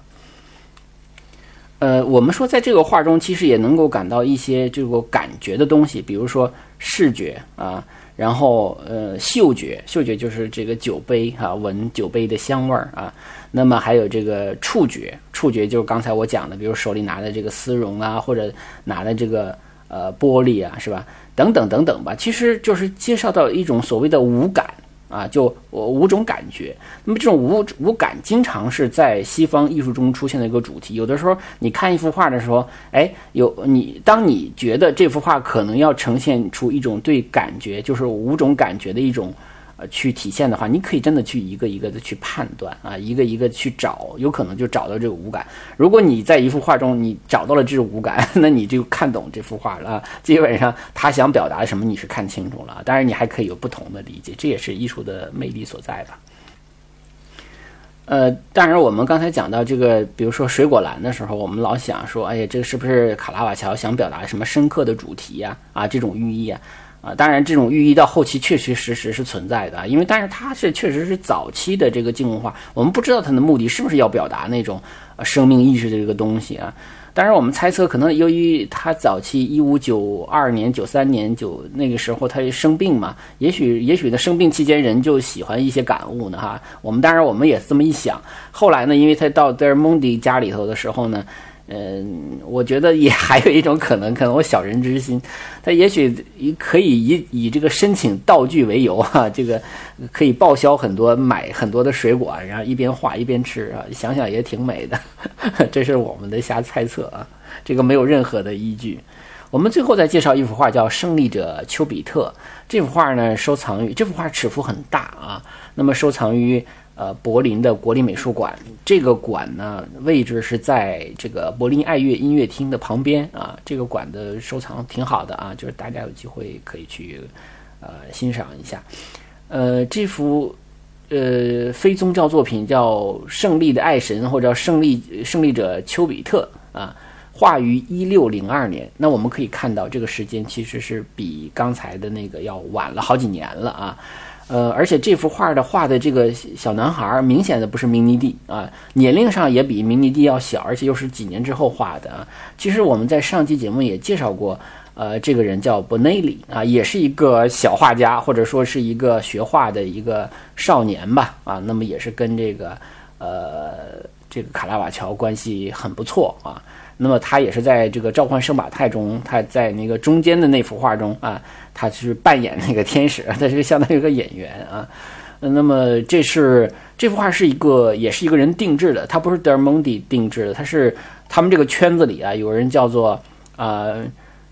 呃，我们说在这个画中，其实也能够感到一些这个感觉的东西，比如说视觉啊，然后呃嗅觉，嗅觉就是这个酒杯啊，闻酒杯的香味儿啊，那么还有这个触觉，触觉就是刚才我讲的，比如手里拿的这个丝绒啊，或者拿的这个呃玻璃啊，是吧？等等等等吧，其实就是介绍到一种所谓的五感。啊，就五种感觉。那么这种五五感经常是在西方艺术中出现的一个主题。有的时候你看一幅画的时候，哎，有你当你觉得这幅画可能要呈现出一种对感觉，就是五种感觉的一种。去体现的话，你可以真的去一个一个的去判断啊，一个一个去找，有可能就找到这个五感。如果你在一幅画中你找到了这个五感，那你就看懂这幅画了。基本上他想表达什么，你是看清楚了。当然，你还可以有不同的理解，这也是艺术的魅力所在吧。呃，当然，我们刚才讲到这个，比如说水果篮的时候，我们老想说，哎呀，这个是不是卡拉瓦乔想表达什么深刻的主题呀？啊，这种寓意啊。啊，当然，这种寓意到后期确确实实是存在的，因为但是它是确实是早期的这个静物画，我们不知道它的目的是不是要表达那种呃生命意识的这个东西啊。当然，我们猜测可能由于他早期一五九二年、九三年九那个时候他生病嘛，也许也许在生病期间人就喜欢一些感悟呢哈。我们当然我们也这么一想，后来呢，因为他到德尔蒙迪家里头的时候呢。嗯，我觉得也 还有一种可能，可能我小人之心，他也许可以以以这个申请道具为由哈，这个可以报销很多买很多的水果，然后一边画一边吃啊，想想也挺美的，这是我们的瞎猜测啊，这个没有任何的依据。我们最后再介绍一幅画，叫《胜利者丘比特》。这幅画呢，收藏于这幅画尺幅很大啊，那么收藏于。呃，柏林的国立美术馆，这个馆呢位置是在这个柏林爱乐音乐厅的旁边啊。这个馆的收藏挺好的啊，就是大家有机会可以去呃欣赏一下。呃，这幅呃非宗教作品叫《胜利的爱神》或者叫《胜利胜利者丘比特》啊，画于一六零二年。那我们可以看到，这个时间其实是比刚才的那个要晚了好几年了啊。呃，而且这幅画的画的这个小男孩，明显的不是明尼蒂啊，年龄上也比明尼蒂要小，而且又是几年之后画的啊。其实我们在上期节目也介绍过，呃，这个人叫伯内里啊，也是一个小画家，或者说是一个学画的一个少年吧啊。那么也是跟这个呃这个卡拉瓦乔关系很不错啊。那么他也是在这个召唤圣马泰中，他在那个中间的那幅画中啊，他是扮演那个天使，他是相当于一个演员啊。那么这是这幅画是一个，也是一个人定制的，他不是德尔蒙蒂定制的，他是他们这个圈子里啊，有人叫做啊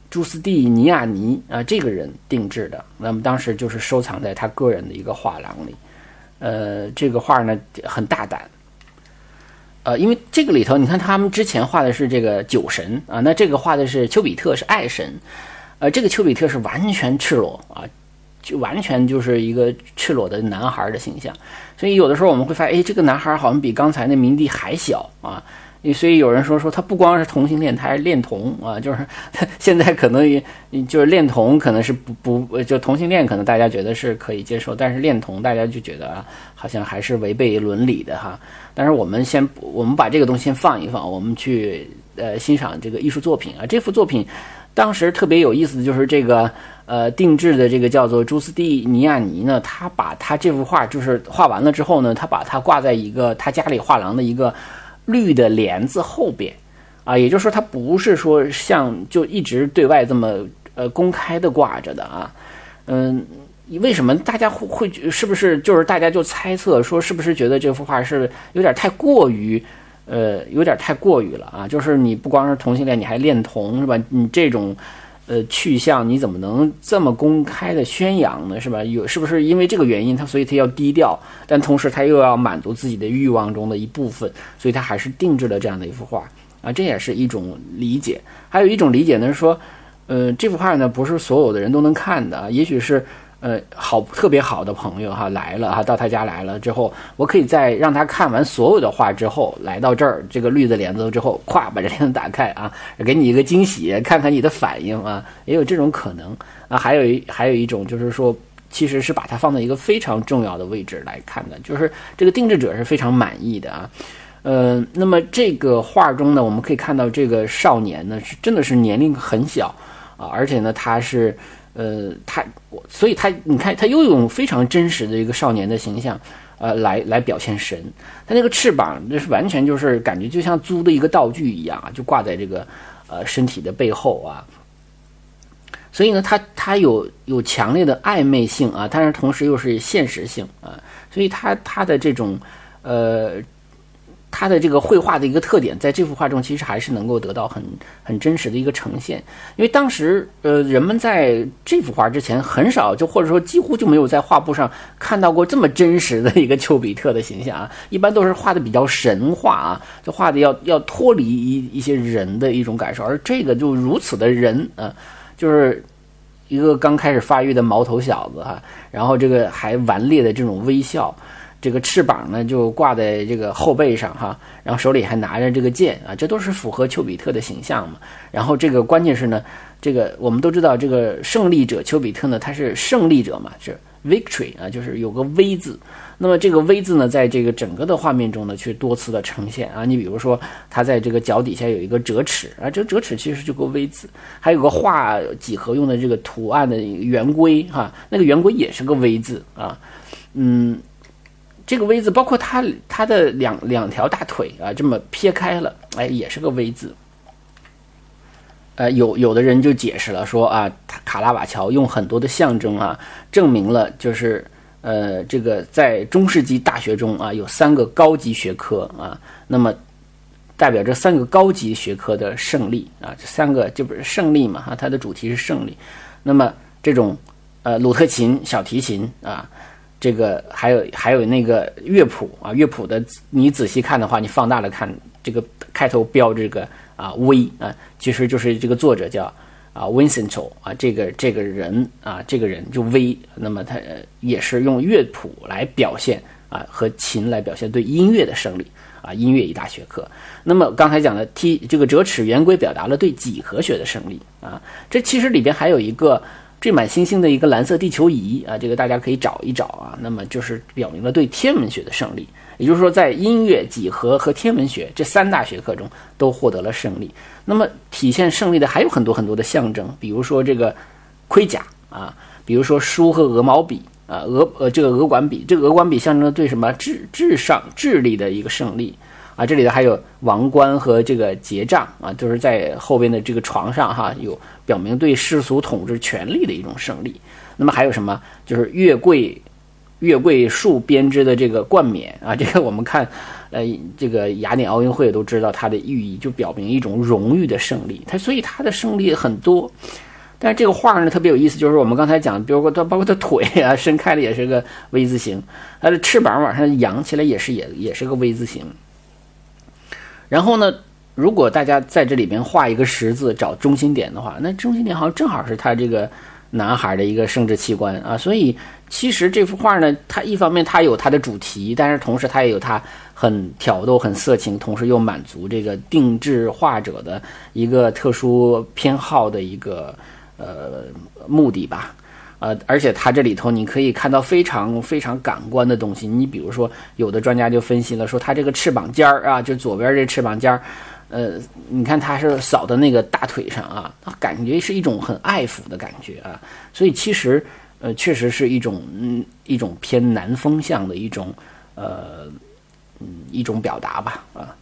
朱斯蒂尼亚尼啊这个人定制的。那么当时就是收藏在他个人的一个画廊里。呃，这个画呢很大胆。呃，因为这个里头，你看他们之前画的是这个酒神啊，那这个画的是丘比特，是爱神，呃，这个丘比特是完全赤裸啊，就完全就是一个赤裸的男孩的形象，所以有的时候我们会发现，哎，这个男孩好像比刚才那冥帝还小啊。所以有人说说他不光是同性恋，他还是恋童啊，就是 现在可能也就是恋童可能是不不就同性恋可能大家觉得是可以接受，但是恋童大家就觉得啊好像还是违背伦理的哈。但是我们先我们把这个东西先放一放，我们去呃欣赏这个艺术作品啊。这幅作品当时特别有意思的就是这个呃定制的这个叫做朱斯蒂尼亚尼呢，他把他这幅画就是画完了之后呢，他把它挂在一个他家里画廊的一个。绿的帘子后边，啊，也就是说，它不是说像就一直对外这么呃公开的挂着的啊，嗯，为什么大家会会是不是就是大家就猜测说是不是觉得这幅画是有点太过于呃有点太过于了啊？就是你不光是同性恋，你还恋童是吧？你这种。呃，去向你怎么能这么公开的宣扬呢？是吧？有是不是因为这个原因，他所以他要低调，但同时他又要满足自己的欲望中的一部分，所以他还是定制了这样的一幅画啊，这也是一种理解。还有一种理解呢是说，呃，这幅画呢不是所有的人都能看的，也许是。呃，好，特别好的朋友哈来了哈，到他家来了之后，我可以在让他看完所有的画之后，来到这儿这个绿的帘子之后，咵把这帘子打开啊，给你一个惊喜，看看你的反应啊，也有这种可能啊。还有一还有一种就是说，其实是把它放在一个非常重要的位置来看的，就是这个定制者是非常满意的啊。呃，那么这个画中呢，我们可以看到这个少年呢是真的是年龄很小啊，而且呢他是。呃，他我，所以他，你看，他又用非常真实的一个少年的形象，呃，来来表现神。他那个翅膀，那是完全就是感觉就像租的一个道具一样啊，就挂在这个呃身体的背后啊。所以呢，他他有有强烈的暧昧性啊，但是同时又是现实性啊，所以他他的这种呃。他的这个绘画的一个特点，在这幅画中其实还是能够得到很很真实的一个呈现。因为当时，呃，人们在这幅画之前很少，就或者说几乎就没有在画布上看到过这么真实的一个丘比特的形象啊。一般都是画的比较神话啊，就画的要要脱离一一些人的一种感受，而这个就如此的人啊，就是一个刚开始发育的毛头小子哈，然后这个还顽劣的这种微笑。这个翅膀呢，就挂在这个后背上哈，然后手里还拿着这个剑啊，这都是符合丘比特的形象嘛。然后这个关键是呢，这个我们都知道，这个胜利者丘比特呢，他是胜利者嘛，是 victory 啊，就是有个 V 字。那么这个 V 字呢，在这个整个的画面中呢，去多次的呈现啊。你比如说，他在这个脚底下有一个折尺啊，这个折尺其实就个 V 字，还有个画几何用的这个图案的圆规哈，那个圆规也是个 V 字啊，嗯。这个 V 字包括他他的两两条大腿啊，这么撇开了，哎，也是个 V 字呃，有有的人就解释了说啊，卡拉瓦乔用很多的象征啊，证明了就是呃，这个在中世纪大学中啊，有三个高级学科啊，那么代表这三个高级学科的胜利啊，这三个就不是胜利嘛哈，它的主题是胜利。那么这种呃，鲁特琴、小提琴啊，这个还有还有那个乐谱啊，乐谱的你仔细看的话，你放大了看，这个开头标这个。啊，V 啊，其实就是这个作者叫啊 Vincento 啊，这个这个人啊，这个人就 V，那么他也是用乐谱来表现啊，和琴来表现对音乐的胜利啊，音乐一大学科。那么刚才讲的 T 这个折尺圆规表达了对几何学的胜利啊，这其实里边还有一个缀满星星的一个蓝色地球仪啊，这个大家可以找一找啊，那么就是表明了对天文学的胜利。也就是说，在音乐、几何和天文学这三大学科中都获得了胜利。那么，体现胜利的还有很多很多的象征，比如说这个盔甲啊，比如说书和鹅毛笔啊，鹅呃这个鹅管笔，这个鹅管笔象征了对什么智智上智力的一个胜利啊。这里头还有王冠和这个结账啊，就是在后边的这个床上哈，有表明对世俗统治权力的一种胜利。那么还有什么？就是月桂。月桂树编织的这个冠冕啊，这个我们看，呃，这个雅典奥运会都知道它的寓意，就表明一种荣誉的胜利。它所以它的胜利很多，但是这个画呢特别有意思，就是我们刚才讲，比如说它包括它腿啊伸开了也是个 V 字形，它的翅膀往上扬起来也是也也是个 V 字形。然后呢，如果大家在这里边画一个十字找中心点的话，那中心点好像正好是他这个。男孩的一个生殖器官啊，所以其实这幅画呢，它一方面它有它的主题，但是同时它也有它很挑逗、很色情，同时又满足这个定制画者的一个特殊偏好的一个呃目的吧。呃，而且它这里头你可以看到非常非常感官的东西。你比如说，有的专家就分析了说，它这个翅膀尖儿啊，就左边这翅膀尖儿。呃，你看他是扫的那个大腿上啊，感觉是一种很爱抚的感觉啊，所以其实呃，确实是一种嗯一种偏南风向的一种呃嗯一种表达吧啊。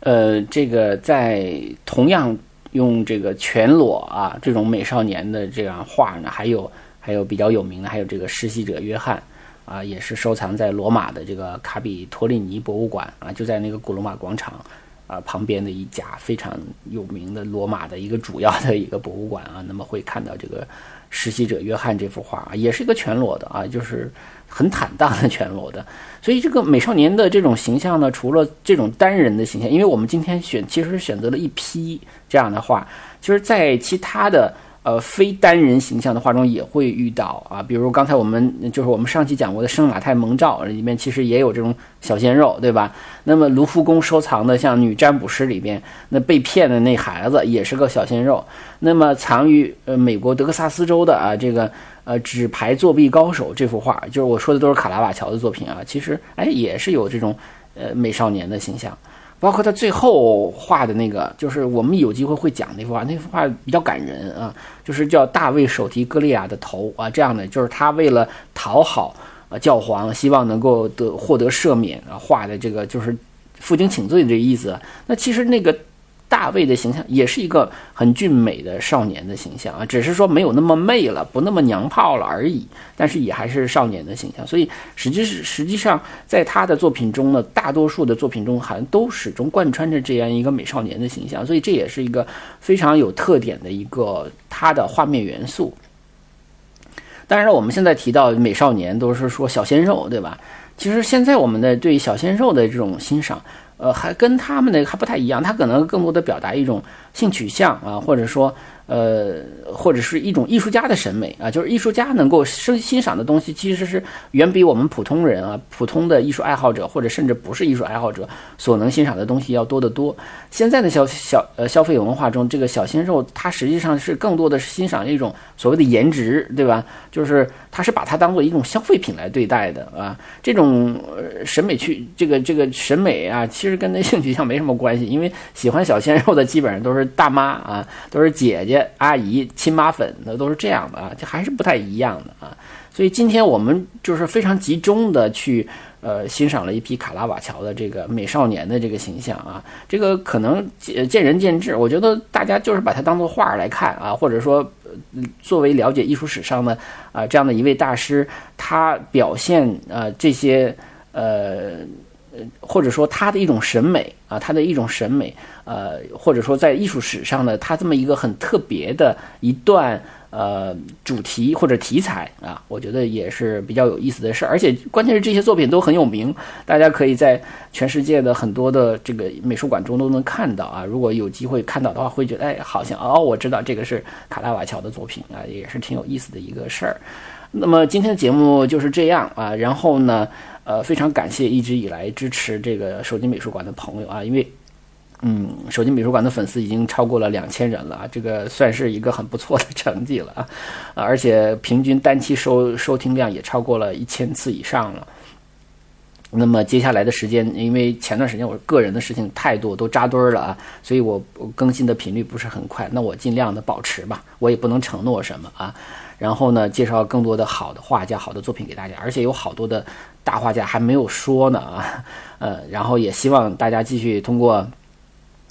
呃，这个在同样用这个全裸啊这种美少年的这样画呢，还有还有比较有名的，还有这个实习者约翰。啊，也是收藏在罗马的这个卡比托利尼博物馆啊，就在那个古罗马广场啊旁边的一家非常有名的罗马的一个主要的一个博物馆啊。那么会看到这个实习者约翰这幅画啊，也是一个全裸的啊，就是很坦荡的全裸的。所以这个美少年的这种形象呢，除了这种单人的形象，因为我们今天选其实选择了一批这样的画，就是在其他的。呃，非单人形象的画中也会遇到啊，比如刚才我们就是我们上期讲过的圣马太蒙照里面，其实也有这种小鲜肉，对吧？那么卢浮宫收藏的像女占卜师里边，那被骗的那孩子也是个小鲜肉。那么藏于呃美国德克萨斯州的啊这个呃纸牌作弊高手这幅画，就是我说的都是卡拉瓦乔的作品啊，其实哎也是有这种呃美少年的形象。包括他最后画的那个，就是我们有机会会讲那幅画，那幅画比较感人啊，就是叫大卫手提歌利亚的头啊，这样的，就是他为了讨好教皇，希望能够得获得赦免啊，画的这个就是负荆请罪的这个意思。那其实那个。大卫的形象也是一个很俊美的少年的形象啊，只是说没有那么媚了，不那么娘炮了而已。但是也还是少年的形象，所以实际是实际上在他的作品中呢，大多数的作品中好像都始终贯穿着这样一个美少年的形象，所以这也是一个非常有特点的一个他的画面元素。当然，我们现在提到美少年都是说小鲜肉，对吧？其实现在我们的对小鲜肉的这种欣赏。呃，还跟他们的还不太一样，他可能更多的表达一种性取向啊，或者说。呃，或者是一种艺术家的审美啊，就是艺术家能够欣欣赏的东西，其实是远比我们普通人啊、普通的艺术爱好者，或者甚至不是艺术爱好者所能欣赏的东西要多得多。现在的消小呃消费文化中，这个小鲜肉他实际上是更多的是欣赏一种所谓的颜值，对吧？就是他是把它当做一种消费品来对待的啊。这种审美去这个这个审美啊，其实跟那性取向没什么关系，因为喜欢小鲜肉的基本上都是大妈啊，都是姐姐。阿姨、亲妈粉那都是这样的啊，就还是不太一样的啊。所以今天我们就是非常集中的去呃，欣赏了一批卡拉瓦乔的这个美少年的这个形象啊，这个可能见见仁见智。我觉得大家就是把它当做画来看啊，或者说作为了解艺术史上的啊这样的一位大师，他表现啊这些呃。或者说他的一种审美啊，他的一种审美，呃，或者说在艺术史上呢，他这么一个很特别的一段呃主题或者题材啊，我觉得也是比较有意思的事儿。而且关键是这些作品都很有名，大家可以在全世界的很多的这个美术馆中都能看到啊。如果有机会看到的话，会觉得哎，好像哦，我知道这个是卡拉瓦乔的作品啊，也是挺有意思的一个事儿。那么今天的节目就是这样啊，然后呢？呃，非常感谢一直以来支持这个手机美术馆的朋友啊，因为，嗯，手机美术馆的粉丝已经超过了两千人了，这个算是一个很不错的成绩了啊，而且平均单期收收听量也超过了一千次以上了。那么接下来的时间，因为前段时间我个人的事情太多，都扎堆儿了啊，所以我更新的频率不是很快，那我尽量的保持吧，我也不能承诺什么啊。然后呢，介绍更多的好的画家、好的作品给大家，而且有好多的大画家还没有说呢啊，呃，然后也希望大家继续通过，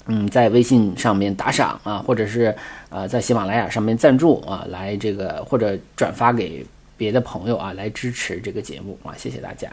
嗯，在微信上面打赏啊，或者是呃在喜马拉雅上面赞助啊，来这个或者转发给别的朋友啊，来支持这个节目啊，谢谢大家。